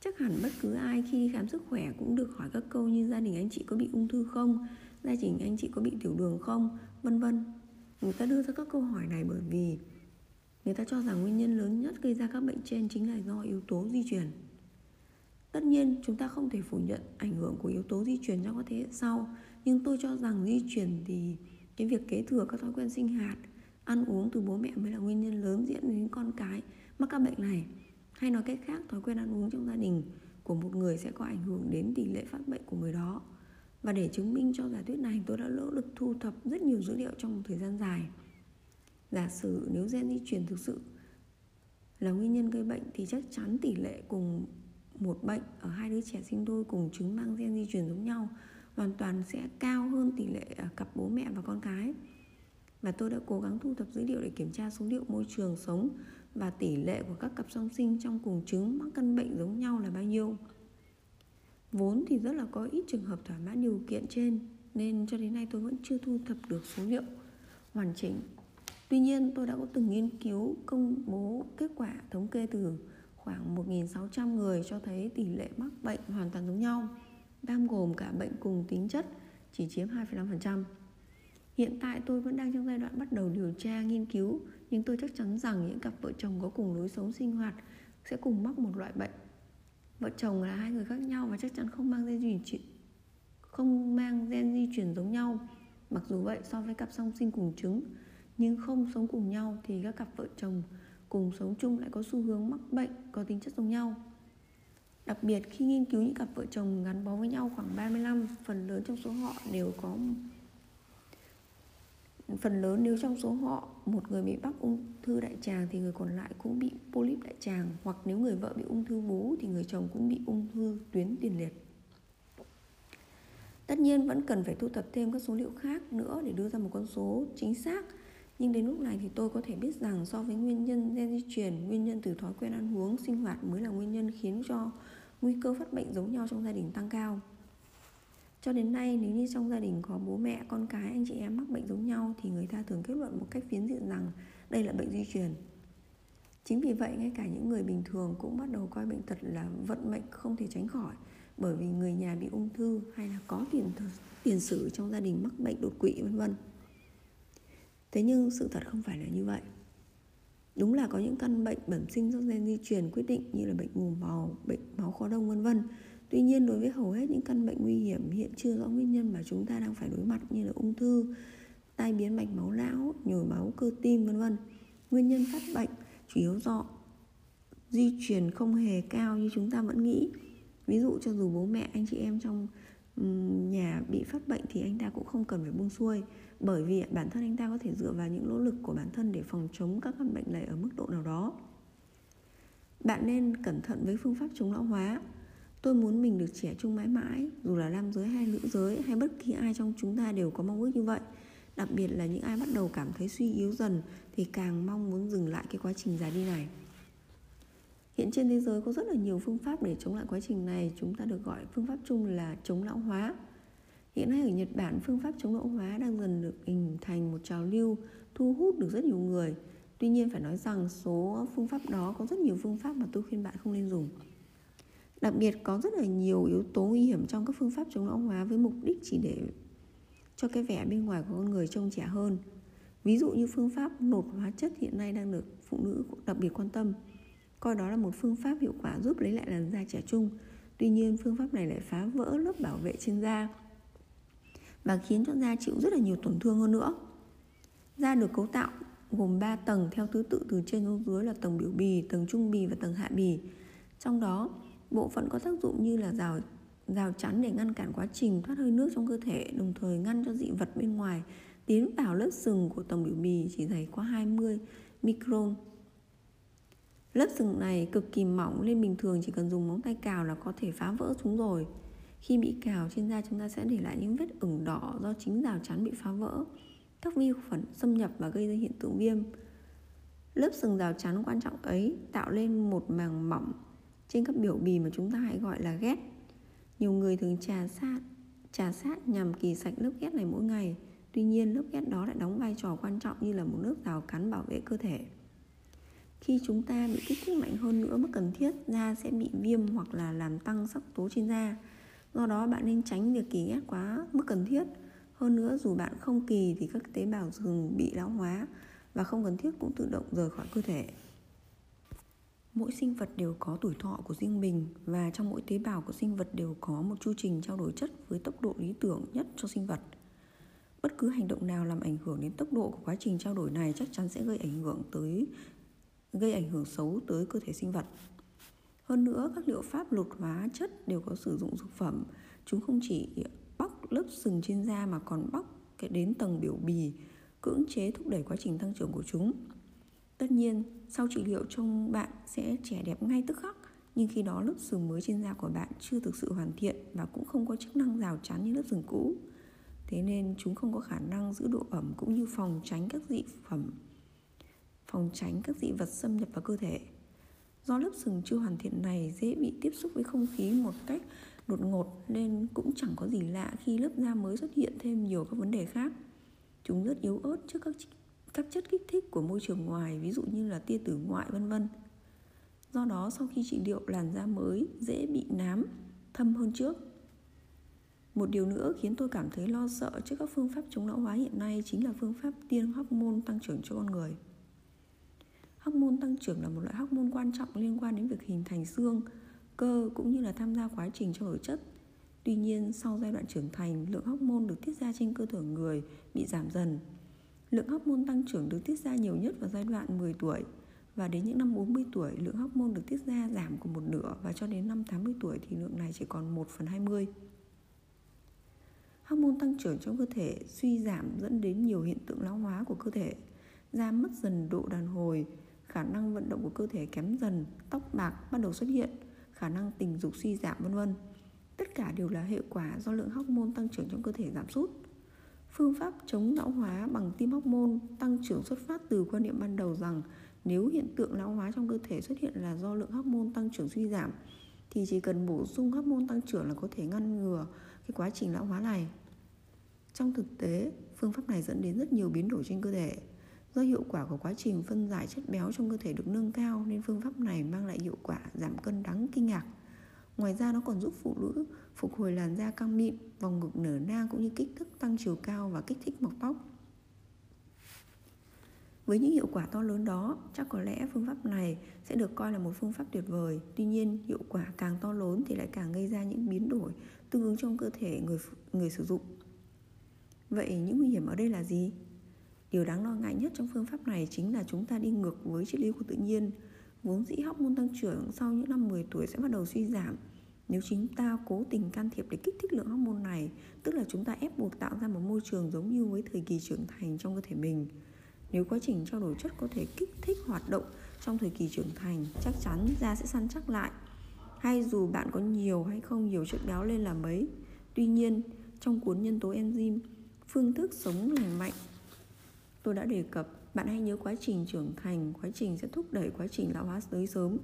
Chắc hẳn bất cứ ai khi đi khám sức khỏe cũng được hỏi các câu như gia đình anh chị có bị ung thư không, gia đình anh chị có bị tiểu đường không, vân vân. Người ta đưa ra các câu hỏi này bởi vì người ta cho rằng nguyên nhân lớn nhất gây ra các bệnh trên chính là do yếu tố di truyền. Tất nhiên, chúng ta không thể phủ nhận ảnh hưởng của yếu tố di truyền trong các thế hệ sau, nhưng tôi cho rằng di truyền thì cái việc kế thừa các thói quen sinh hoạt, ăn uống từ bố mẹ mới là nguyên nhân lớn diễn đến con cái mắc các bệnh này. Hay nói cách khác, thói quen ăn uống trong gia đình của một người sẽ có ảnh hưởng đến tỷ lệ phát bệnh của người đó. Và để chứng minh cho giả thuyết này, tôi đã nỗ lực thu thập rất nhiều dữ liệu trong một thời gian dài. Giả sử nếu gen di truyền thực sự là nguyên nhân gây bệnh thì chắc chắn tỷ lệ cùng một bệnh ở hai đứa trẻ sinh đôi cùng chứng mang gen di truyền giống nhau hoàn toàn sẽ cao hơn tỷ lệ ở cặp bố mẹ và con cái. Và tôi đã cố gắng thu thập dữ liệu để kiểm tra số liệu môi trường sống và tỷ lệ của các cặp song sinh trong cùng trứng mắc căn bệnh giống nhau là bao nhiêu. Vốn thì rất là có ít trường hợp thỏa mãn điều kiện trên Nên cho đến nay tôi vẫn chưa thu thập được số liệu hoàn chỉnh. Tuy nhiên tôi đã có từng nghiên cứu công bố kết quả thống kê từ khoảng 1.600 người cho thấy tỷ lệ mắc bệnh hoàn toàn giống nhau Bao gồm cả bệnh cùng tính chất chỉ chiếm 2,5% Hiện tại tôi vẫn đang trong giai đoạn bắt đầu điều tra, nghiên cứu Nhưng tôi chắc chắn rằng những cặp vợ chồng có cùng lối sống sinh hoạt sẽ cùng mắc một loại bệnh vợ chồng là hai người khác nhau và chắc chắn không mang gen di chuyển, không mang gen di chuyển giống nhau. Mặc dù vậy, so với cặp song sinh cùng trứng, nhưng không sống cùng nhau thì các cặp vợ chồng cùng sống chung lại có xu hướng mắc bệnh, có tính chất giống nhau. Đặc biệt, khi nghiên cứu những cặp vợ chồng gắn bó với nhau khoảng 35 Phần lớn trong số họ đều có Phần lớn nếu trong số họ một người bị mắc ung thư đại tràng thì người còn lại cũng bị polyp đại tràng hoặc nếu người vợ bị ung thư vú thì người chồng cũng bị ung thư tuyến tiền liệt. Tất nhiên vẫn cần phải thu thập thêm các số liệu khác nữa để đưa ra một con số chính xác. Nhưng đến lúc này thì tôi có thể biết rằng so với nguyên nhân gen di truyền, nguyên nhân từ thói quen ăn uống, sinh hoạt mới là nguyên nhân khiến cho nguy cơ phát bệnh giống nhau trong gia đình tăng cao. Cho đến nay nếu như trong gia đình có bố mẹ, con cái, anh chị em mắc bệnh giống nhau thì người ta thường kết luận một cách phiến diện rằng đây là bệnh di truyền. Chính vì vậy ngay cả những người bình thường cũng bắt đầu coi bệnh tật là vận mệnh không thể tránh khỏi bởi vì người nhà bị ung thư hay là có tiền tiền sử trong gia đình mắc bệnh đột quỵ vân vân. Thế nhưng sự thật không phải là như vậy. Đúng là có những căn bệnh bẩm sinh do gen di truyền quyết định như là bệnh mù màu, bệnh máu khó đông vân vân Tuy nhiên đối với hầu hết những căn bệnh nguy hiểm hiện chưa rõ nguyên nhân mà chúng ta đang phải đối mặt như là ung thư, tai biến mạch máu não, nhồi máu cơ tim vân vân. Nguyên nhân phát bệnh chủ yếu do di truyền không hề cao như chúng ta vẫn nghĩ. Ví dụ cho dù bố mẹ anh chị em trong nhà bị phát bệnh thì anh ta cũng không cần phải buông xuôi bởi vì bản thân anh ta có thể dựa vào những nỗ lực của bản thân để phòng chống các căn bệnh này ở mức độ nào đó. Bạn nên cẩn thận với phương pháp chống lão hóa Tôi muốn mình được trẻ trung mãi mãi Dù là nam giới hay nữ giới Hay bất kỳ ai trong chúng ta đều có mong ước như vậy Đặc biệt là những ai bắt đầu cảm thấy suy yếu dần Thì càng mong muốn dừng lại cái quá trình già đi này Hiện trên thế giới có rất là nhiều phương pháp để chống lại quá trình này Chúng ta được gọi phương pháp chung là chống lão hóa Hiện nay ở Nhật Bản, phương pháp chống lão hóa đang dần được hình thành một trào lưu thu hút được rất nhiều người. Tuy nhiên phải nói rằng số phương pháp đó có rất nhiều phương pháp mà tôi khuyên bạn không nên dùng. Đặc biệt có rất là nhiều yếu tố nguy hiểm trong các phương pháp chống lão hóa với mục đích chỉ để cho cái vẻ bên ngoài của con người trông trẻ hơn. Ví dụ như phương pháp nột hóa chất hiện nay đang được phụ nữ đặc biệt quan tâm. Coi đó là một phương pháp hiệu quả giúp lấy lại làn da trẻ trung. Tuy nhiên phương pháp này lại phá vỡ lớp bảo vệ trên da và khiến cho da chịu rất là nhiều tổn thương hơn nữa. Da được cấu tạo gồm 3 tầng theo thứ tự từ trên xuống dưới là tầng biểu bì, tầng trung bì và tầng hạ bì. Trong đó, bộ phận có tác dụng như là rào rào chắn để ngăn cản quá trình thoát hơi nước trong cơ thể, đồng thời ngăn cho dị vật bên ngoài tiến vào lớp sừng của tầng biểu bì chỉ dày có 20 micron. Lớp sừng này cực kỳ mỏng nên bình thường chỉ cần dùng móng tay cào là có thể phá vỡ chúng rồi. Khi bị cào trên da chúng ta sẽ để lại những vết ửng đỏ do chính rào chắn bị phá vỡ. Các vi khuẩn xâm nhập và gây ra hiện tượng viêm. Lớp sừng rào chắn quan trọng ấy tạo lên một màng mỏng trên các biểu bì mà chúng ta hay gọi là ghét. Nhiều người thường trà sát, trà sát nhằm kỳ sạch lớp ghét này mỗi ngày. Tuy nhiên lớp ghét đó lại đóng vai trò quan trọng như là một nước rào cắn bảo vệ cơ thể. Khi chúng ta bị kích thích mạnh hơn nữa mức cần thiết, da sẽ bị viêm hoặc là làm tăng sắc tố trên da. Do đó bạn nên tránh việc kỳ ghét quá mức cần thiết. Hơn nữa dù bạn không kỳ thì các tế bào thường bị lão hóa và không cần thiết cũng tự động rời khỏi cơ thể. Mỗi sinh vật đều có tuổi thọ của riêng mình và trong mỗi tế bào của sinh vật đều có một chu trình trao đổi chất với tốc độ lý tưởng nhất cho sinh vật. Bất cứ hành động nào làm ảnh hưởng đến tốc độ của quá trình trao đổi này chắc chắn sẽ gây ảnh hưởng tới gây ảnh hưởng xấu tới cơ thể sinh vật. Hơn nữa, các liệu pháp lột hóa chất đều có sử dụng dược phẩm. Chúng không chỉ bóc lớp sừng trên da mà còn bóc cái đến tầng biểu bì, cưỡng chế thúc đẩy quá trình tăng trưởng của chúng. Tất nhiên, sau trị liệu trông bạn sẽ trẻ đẹp ngay tức khắc, nhưng khi đó lớp sừng mới trên da của bạn chưa thực sự hoàn thiện và cũng không có chức năng rào chắn như lớp sừng cũ. Thế nên chúng không có khả năng giữ độ ẩm cũng như phòng tránh các dị phẩm, phòng tránh các dị vật xâm nhập vào cơ thể. Do lớp sừng chưa hoàn thiện này dễ bị tiếp xúc với không khí một cách đột ngột nên cũng chẳng có gì lạ khi lớp da mới xuất hiện thêm nhiều các vấn đề khác. Chúng rất yếu ớt trước các các chất kích thích của môi trường ngoài, ví dụ như là tia tử ngoại vân vân. Do đó sau khi trị liệu làn da mới dễ bị nám, thâm hơn trước. Một điều nữa khiến tôi cảm thấy lo sợ trước các phương pháp chống lão hóa hiện nay chính là phương pháp tiêm hormone tăng trưởng cho con người. Hormone tăng trưởng là một loại hormone quan trọng liên quan đến việc hình thành xương, cơ cũng như là tham gia quá trình trao đổi chất. Tuy nhiên, sau giai đoạn trưởng thành, lượng hormone được tiết ra trên cơ thể người bị giảm dần. Lượng hormone tăng trưởng được tiết ra nhiều nhất vào giai đoạn 10 tuổi và đến những năm 40 tuổi, lượng hormone được tiết ra giảm còn một nửa và cho đến năm 80 tuổi thì lượng này chỉ còn 1 phần 20. Hormone tăng trưởng trong cơ thể suy giảm dẫn đến nhiều hiện tượng lão hóa của cơ thể, da mất dần độ đàn hồi, khả năng vận động của cơ thể kém dần, tóc bạc bắt đầu xuất hiện, khả năng tình dục suy giảm vân vân. Tất cả đều là hệ quả do lượng hormone tăng trưởng trong cơ thể giảm sút. Phương pháp chống lão hóa bằng tim hormone tăng trưởng xuất phát từ quan niệm ban đầu rằng nếu hiện tượng lão hóa trong cơ thể xuất hiện là do lượng hormone tăng trưởng suy giảm thì chỉ cần bổ sung hormone tăng trưởng là có thể ngăn ngừa cái quá trình lão hóa này. Trong thực tế, phương pháp này dẫn đến rất nhiều biến đổi trên cơ thể. Do hiệu quả của quá trình phân giải chất béo trong cơ thể được nâng cao nên phương pháp này mang lại hiệu quả giảm cân đáng kinh ngạc. Ngoài ra nó còn giúp phụ nữ phục hồi làn da căng mịn, vòng ngực nở nang cũng như kích thước tăng chiều cao và kích thích mọc tóc. Với những hiệu quả to lớn đó, chắc có lẽ phương pháp này sẽ được coi là một phương pháp tuyệt vời. Tuy nhiên, hiệu quả càng to lớn thì lại càng gây ra những biến đổi tương ứng trong cơ thể người người sử dụng. Vậy những nguy hiểm ở đây là gì? Điều đáng lo ngại nhất trong phương pháp này chính là chúng ta đi ngược với triết lý của tự nhiên. Vốn dĩ hormone tăng trưởng sau những năm 10 tuổi sẽ bắt đầu suy giảm. Nếu chúng ta cố tình can thiệp để kích thích lượng hormone này, tức là chúng ta ép buộc tạo ra một môi trường giống như với thời kỳ trưởng thành trong cơ thể mình. Nếu quá trình trao đổi chất có thể kích thích hoạt động trong thời kỳ trưởng thành, chắc chắn da sẽ săn chắc lại. Hay dù bạn có nhiều hay không nhiều chất béo lên là mấy. Tuy nhiên, trong cuốn nhân tố enzyme, phương thức sống lành mạnh tôi đã đề cập bạn hãy nhớ quá trình trưởng thành quá trình sẽ thúc đẩy quá trình lão hóa tới sớm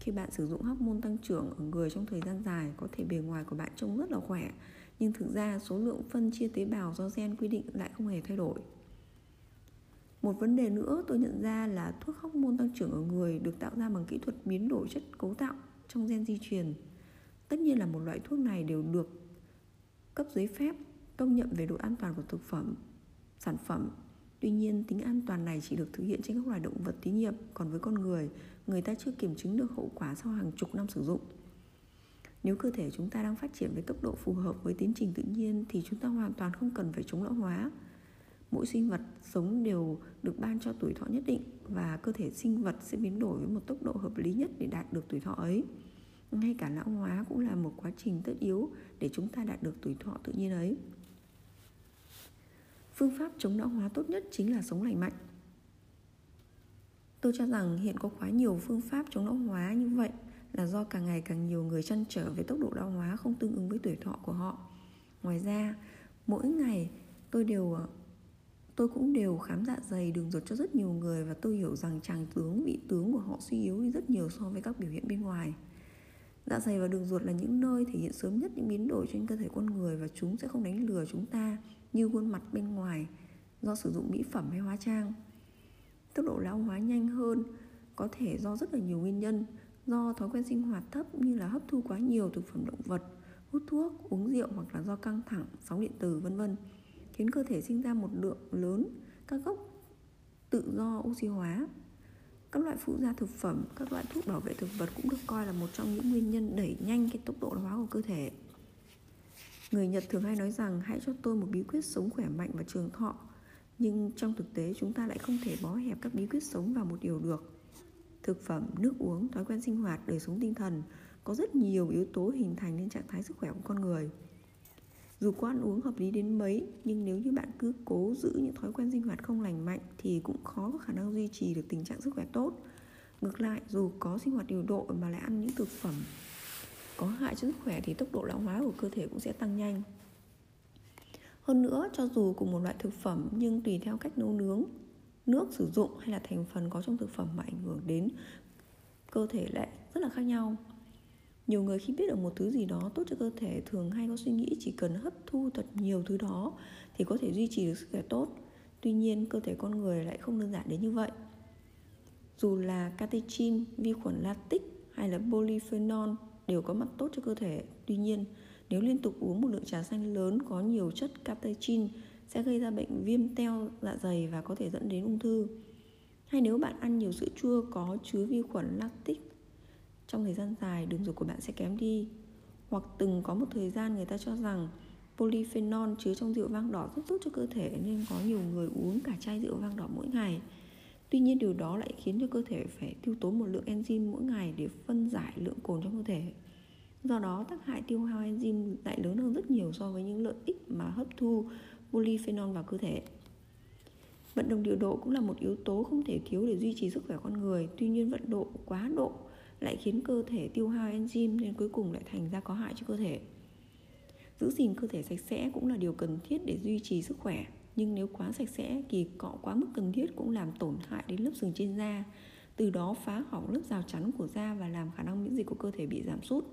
khi bạn sử dụng hormone tăng trưởng ở người trong thời gian dài có thể bề ngoài của bạn trông rất là khỏe nhưng thực ra số lượng phân chia tế bào do gen quy định lại không hề thay đổi. Một vấn đề nữa tôi nhận ra là thuốc hormone tăng trưởng ở người được tạo ra bằng kỹ thuật biến đổi chất cấu tạo trong gen di truyền. Tất nhiên là một loại thuốc này đều được cấp giấy phép công nhận về độ an toàn của thực phẩm, sản phẩm. Tuy nhiên, tính an toàn này chỉ được thực hiện trên các loài động vật thí nghiệm, còn với con người, người ta chưa kiểm chứng được hậu quả sau hàng chục năm sử dụng. Nếu cơ thể chúng ta đang phát triển với tốc độ phù hợp với tiến trình tự nhiên thì chúng ta hoàn toàn không cần phải chống lão hóa. Mỗi sinh vật sống đều được ban cho tuổi thọ nhất định và cơ thể sinh vật sẽ biến đổi với một tốc độ hợp lý nhất để đạt được tuổi thọ ấy. Ngay cả lão hóa cũng là một quá trình tất yếu để chúng ta đạt được tuổi thọ tự nhiên ấy. Phương pháp chống lão hóa tốt nhất chính là sống lành mạnh. Tôi cho rằng hiện có quá nhiều phương pháp chống lão hóa như vậy là do càng ngày càng nhiều người chăn trở về tốc độ lão hóa không tương ứng với tuổi thọ của họ. Ngoài ra, mỗi ngày tôi đều ờ, tôi cũng đều khám dạ dày đường ruột cho rất nhiều người và tôi hiểu rằng tràng tướng vị tướng của họ suy yếu đi rất nhiều so với các biểu hiện bên ngoài. Dạ dày và đường ruột là những nơi thể hiện sớm nhất những biến đổi trên cơ thể con người và chúng sẽ không đánh lừa chúng ta như khuôn mặt bên ngoài do sử dụng mỹ phẩm hay hóa trang. Tốc độ lão hóa nhanh hơn có thể do rất là nhiều nguyên nhân do thói quen sinh hoạt thấp như là hấp thu quá nhiều thực phẩm động vật, hút thuốc, uống rượu hoặc là do căng thẳng, sóng điện tử vân vân khiến cơ thể sinh ra một lượng lớn các gốc tự do oxy hóa. Các loại phụ gia thực phẩm, các loại thuốc bảo vệ thực vật cũng được coi là một trong những nguyên nhân đẩy nhanh cái tốc độ lão hóa của cơ thể. Người Nhật thường hay nói rằng hãy cho tôi một bí quyết sống khỏe mạnh và trường thọ. Nhưng trong thực tế chúng ta lại không thể bó hẹp các bí quyết sống vào một điều được. Thực phẩm, nước uống, thói quen sinh hoạt, đời sống tinh thần Có rất nhiều yếu tố hình thành nên trạng thái sức khỏe của con người. Dù có ăn uống hợp lý đến mấy nhưng nếu như bạn cứ cố giữ những thói quen sinh hoạt không lành mạnh thì cũng khó có khả năng duy trì được tình trạng sức khỏe tốt. Ngược lại dù có sinh hoạt điều độ mà lại ăn những thực phẩm có hại cho sức khỏe thì tốc độ lão hóa của cơ thể cũng sẽ tăng nhanh. Hơn nữa, cho dù cùng một loại thực phẩm nhưng tùy theo cách nấu nướng, nước sử dụng hay là thành phần có trong thực phẩm mà ảnh hưởng đến cơ thể lại rất là khác nhau. Nhiều người khi biết được một thứ gì đó tốt cho cơ thể thường hay có suy nghĩ chỉ cần hấp thu thật nhiều thứ đó thì có thể duy trì được sức khỏe tốt. Tuy nhiên, cơ thể con người lại không đơn giản đến như vậy. Dù là catechin, vi khuẩn lactic hay là polyphenol đều có mặt tốt cho cơ thể. Tuy nhiên, nếu liên tục uống một lượng trà xanh lớn có nhiều chất catechin sẽ gây ra bệnh viêm teo dạ dày và có thể dẫn đến ung thư. Hay nếu bạn ăn nhiều sữa chua có chứa vi khuẩn lactic trong thời gian dài, đường ruột của bạn sẽ kém đi. Hoặc từng có một thời gian người ta cho rằng polyphenol chứa trong rượu vang đỏ rất tốt cho cơ thể nên có nhiều người uống cả chai rượu vang đỏ mỗi ngày tuy nhiên điều đó lại khiến cho cơ thể phải tiêu tốn một lượng enzyme mỗi ngày để phân giải lượng cồn trong cơ thể. Do đó, tác hại tiêu hao enzyme lại lớn hơn rất nhiều so với những lợi ích mà hấp thu polyphenol vào cơ thể. Vận động điều độ cũng là một yếu tố không thể thiếu để duy trì sức khỏe con người. Tuy nhiên, vận độ quá độ lại khiến cơ thể tiêu hao enzyme nên cuối cùng lại thành ra có hại cho cơ thể. Giữ gìn cơ thể sạch sẽ cũng là điều cần thiết để duy trì sức khỏe nhưng nếu quá sạch sẽ kỳ cọ quá mức cần thiết cũng làm tổn hại đến lớp sừng trên da. Từ đó phá hỏng lớp rào chắn của da và làm khả năng miễn dịch của cơ thể bị giảm sút.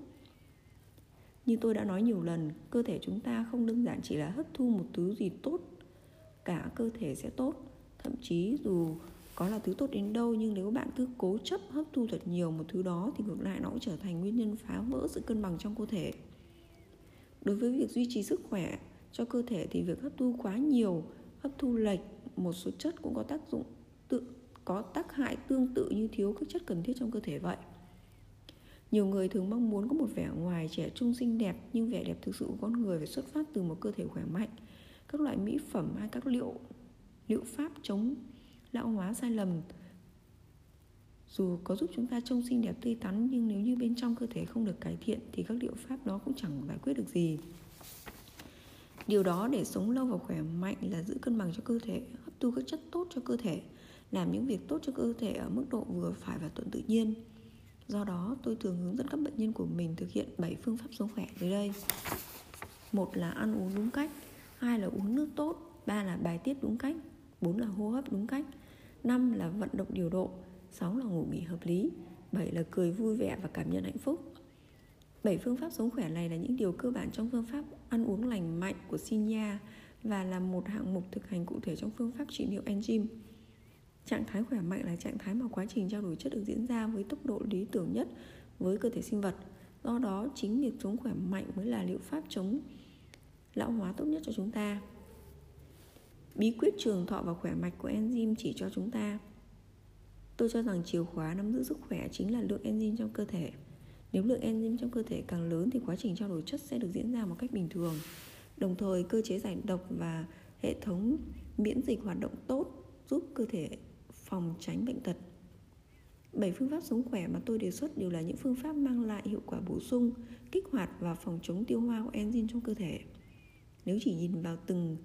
Như tôi đã nói nhiều lần, cơ thể chúng ta không đơn giản chỉ là hấp thu một thứ gì tốt, cả cơ thể sẽ tốt. Thậm chí dù có là thứ tốt đến đâu, nhưng nếu bạn cứ cố chấp hấp thu thật nhiều một thứ đó thì ngược lại nó cũng trở thành nguyên nhân phá vỡ sự cân bằng trong cơ thể. Đối với việc duy trì sức khỏe cho cơ thể thì việc hấp thu quá nhiều, hấp thu lệch một số chất cũng có tác dụng tự, có tác hại tương tự như thiếu các chất cần thiết trong cơ thể vậy. Nhiều người thường mong muốn có một vẻ ngoài trẻ trung xinh đẹp, nhưng vẻ đẹp thực sự của con người phải xuất phát từ một cơ thể khỏe mạnh. Các loại mỹ phẩm hay các liệu liệu pháp chống lão hóa sai lầm dù có giúp chúng ta trông xinh đẹp tươi tắn, nhưng nếu như bên trong cơ thể không được cải thiện thì các liệu pháp đó cũng chẳng giải quyết được gì điều đó để sống lâu và khỏe mạnh là giữ cân bằng cho cơ thể, hấp thu các chất tốt cho cơ thể, làm những việc tốt cho cơ thể ở mức độ vừa phải và thuận tự nhiên. Do đó, tôi thường hướng dẫn các bệnh nhân của mình thực hiện 7 phương pháp sống khỏe dưới đây. Một là ăn uống đúng cách, hai là uống nước tốt, ba là bài tiết đúng cách, bốn là hô hấp đúng cách, năm là vận động điều độ 6 là ngủ nghỉ hợp lý 7 là cười vui vẻ và cảm nhận hạnh phúc. Bảy phương pháp sống khỏe này là những điều cơ bản trong phương pháp ăn uống lành mạnh của Sinha và là một hạng mục thực hành cụ thể trong phương pháp trị liệu enzyme. Trạng thái khỏe mạnh là trạng thái mà quá trình trao đổi chất được diễn ra với tốc độ lý tưởng nhất với cơ thể sinh vật. Do đó, chính việc sống khỏe mạnh mới là liệu pháp chống lão hóa tốt nhất cho chúng ta. Bí quyết trường thọ và khỏe mạch của enzyme chỉ cho chúng ta Tôi cho rằng chìa khóa nắm giữ sức khỏe chính là lượng enzyme trong cơ thể. Nếu lượng enzyme trong cơ thể càng lớn thì quá trình trao đổi chất sẽ được diễn ra một cách bình thường. Đồng thời, cơ chế giải độc và hệ thống miễn dịch hoạt động tốt giúp cơ thể phòng tránh bệnh tật. Bảy phương pháp sống khỏe mà tôi đề xuất đều là những phương pháp mang lại hiệu quả bổ sung, kích hoạt và phòng chống tiêu hoa của enzyme trong cơ thể. Nếu chỉ nhìn vào từng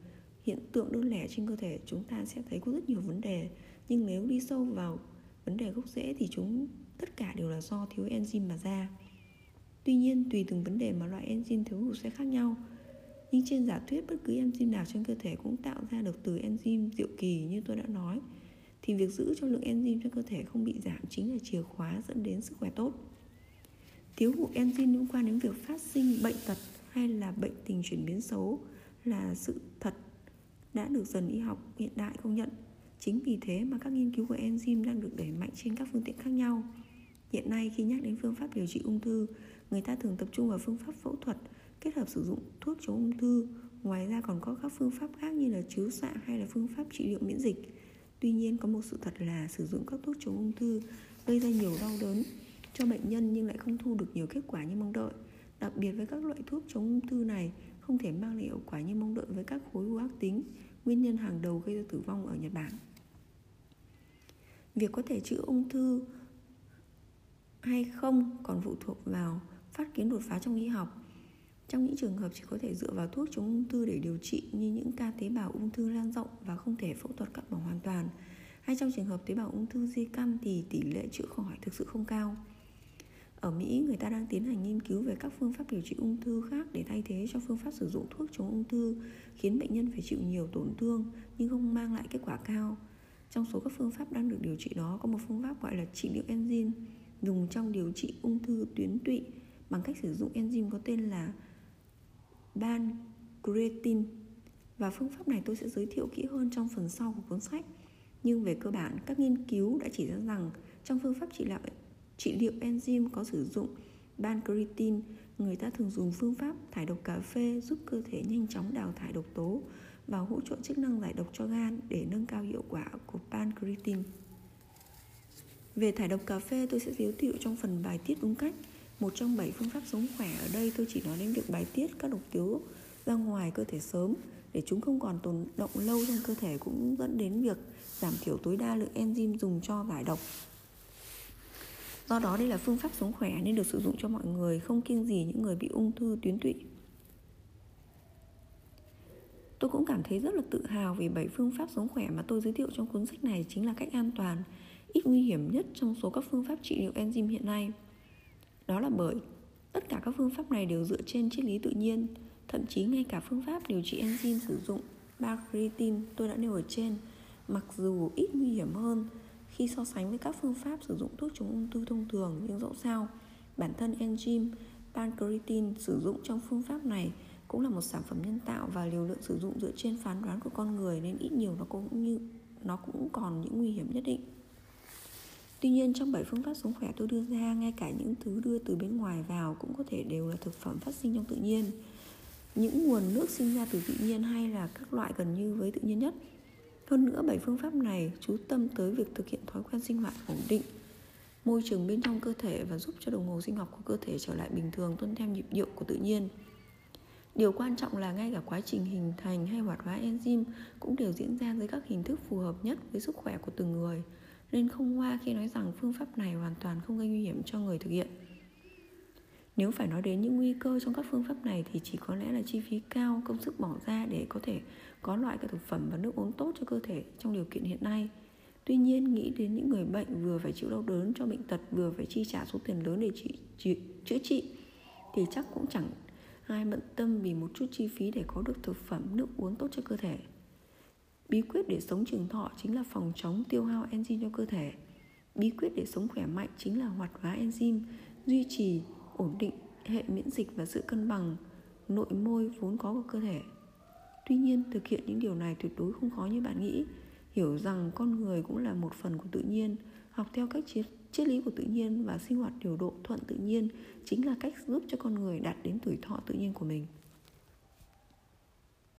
hiện tượng đơn lẻ trên cơ thể, chúng ta sẽ thấy có rất nhiều vấn đề. Nhưng nếu đi sâu vào vấn đề gốc rễ thì chúng tất cả đều là do thiếu enzyme mà ra. Tuy nhiên, tùy từng vấn đề mà loại enzyme thiếu hụt sẽ khác nhau. Nhưng trên giả thuyết bất cứ enzyme nào trên cơ thể cũng tạo ra được từ enzyme diệu kỳ như tôi đã nói thì việc giữ cho lượng enzyme trong cơ thể không bị giảm chính là chìa khóa dẫn đến sức khỏe tốt. Thiếu hụt enzyme liên quan đến việc phát sinh bệnh tật hay là bệnh tình chuyển biến xấu là sự thật đã được dần y học hiện đại công nhận. Chính vì thế mà các nghiên cứu của enzyme đang được đẩy mạnh trên các phương tiện khác nhau. Hiện nay khi nhắc đến phương pháp điều trị ung thư, người ta thường tập trung vào phương pháp phẫu thuật kết hợp sử dụng thuốc chống ung thư. Ngoài ra còn có các phương pháp khác như là chiếu xạ hay là phương pháp trị liệu miễn dịch. Tuy nhiên có một sự thật là sử dụng các thuốc chống ung thư gây ra nhiều đau đớn cho bệnh nhân nhưng lại không thu được nhiều kết quả như mong đợi. Đặc biệt với các loại thuốc chống ung thư này không thể mang lại hiệu quả như mong đợi với các khối u ác tính, nguyên nhân hàng đầu gây ra tử vong ở Nhật Bản. Việc có thể chữa ung thư hay không còn phụ thuộc vào phát kiến đột phá trong y học. Trong những trường hợp chỉ có thể dựa vào thuốc chống ung thư để điều trị như những ca tế bào ung thư lan rộng và không thể phẫu thuật cắt bỏ hoàn toàn, hay trong trường hợp tế bào ung thư di căn thì tỷ lệ chữa khỏi thực sự không cao. Ở Mỹ, người ta đang tiến hành nghiên cứu về các phương pháp điều trị ung thư khác để thay thế cho phương pháp sử dụng thuốc chống ung thư, khiến bệnh nhân phải chịu nhiều tổn thương nhưng không mang lại kết quả cao. Trong số các phương pháp đang được điều trị đó có một phương pháp gọi là trị liệu enzyme dùng trong điều trị ung thư tuyến tụy bằng cách sử dụng enzyme có tên là pancreatin và phương pháp này tôi sẽ giới thiệu kỹ hơn trong phần sau của cuốn sách. Nhưng về cơ bản, các nghiên cứu đã chỉ ra rằng trong phương pháp trị liệu trị liệu enzyme có sử dụng pancreatin, người ta thường dùng phương pháp thải độc cà phê giúp cơ thể nhanh chóng đào thải độc tố và hỗ trợ chức năng giải độc cho gan để nâng cao hiệu quả của pancreatin. Về thải độc cà phê tôi sẽ giới thiệu trong phần bài tiết đúng cách. Một trong bảy phương pháp sống khỏe ở đây tôi chỉ nói đến việc bài tiết các độc tố ra ngoài cơ thể sớm để chúng không còn tồn động lâu trong cơ thể cũng dẫn đến việc giảm thiểu tối đa lượng enzyme dùng cho giải độc. Do đó đây là phương pháp sống khỏe nên được sử dụng cho mọi người, không kiêng gì những người bị ung thư tuyến tụy. Tôi cũng cảm thấy rất là tự hào vì bảy phương pháp sống khỏe mà tôi giới thiệu trong cuốn sách này chính là cách an toàn, ít nguy hiểm nhất trong số các phương pháp trị liệu enzyme hiện nay. Đó là bởi tất cả các phương pháp này đều dựa trên triết lý tự nhiên, thậm chí ngay cả phương pháp điều trị enzyme sử dụng Bacretin tôi đã nêu ở trên, mặc dù ít nguy hiểm hơn khi so sánh với các phương pháp sử dụng thuốc chống ung thư thông thường nhưng dẫu sao bản thân enzyme pancreatin sử dụng trong phương pháp này cũng là một sản phẩm nhân tạo và liều lượng sử dụng dựa trên phán đoán của con người nên ít nhiều nó cũng như nó cũng còn những nguy hiểm nhất định. Tuy nhiên trong bảy phương pháp sống khỏe tôi đưa ra ngay cả những thứ đưa từ bên ngoài vào cũng có thể đều là thực phẩm phát sinh trong tự nhiên. Những nguồn nước sinh ra từ tự nhiên hay là các loại gần như với tự nhiên nhất. Hơn nữa bảy phương pháp này chú tâm tới việc thực hiện thói quen sinh hoạt ổn định, môi trường bên trong cơ thể và giúp cho đồng hồ sinh học của cơ thể trở lại bình thường tuân theo nhịp điệu của tự nhiên. Điều quan trọng là ngay cả quá trình hình thành hay hoạt hóa enzyme cũng đều diễn ra dưới các hình thức phù hợp nhất với sức khỏe của từng người, nên không hoa khi nói rằng phương pháp này hoàn toàn không gây nguy hiểm cho người thực hiện. Nếu phải nói đến những nguy cơ trong các phương pháp này thì chỉ có lẽ là chi phí cao, công sức bỏ ra để có thể có loại các thực phẩm và nước uống tốt cho cơ thể trong điều kiện hiện nay. Tuy nhiên, nghĩ đến những người bệnh vừa phải chịu đau đớn cho bệnh tật vừa phải chi trả số tiền lớn để trị, trị, chữa trị thì chắc cũng chẳng ai bận tâm vì một chút chi phí để có được thực phẩm nước uống tốt cho cơ thể bí quyết để sống trường thọ chính là phòng chống tiêu hao enzyme cho cơ thể bí quyết để sống khỏe mạnh chính là hoạt hóa enzyme duy trì ổn định hệ miễn dịch và sự cân bằng nội môi vốn có của cơ thể. Tuy nhiên, thực hiện những điều này tuyệt đối không khó như bạn nghĩ. Hiểu rằng con người cũng là một phần của tự nhiên, học theo cách triết lý của tự nhiên và sinh hoạt điều độ thuận tự nhiên chính là cách giúp cho con người đạt đến tuổi thọ tự nhiên của mình.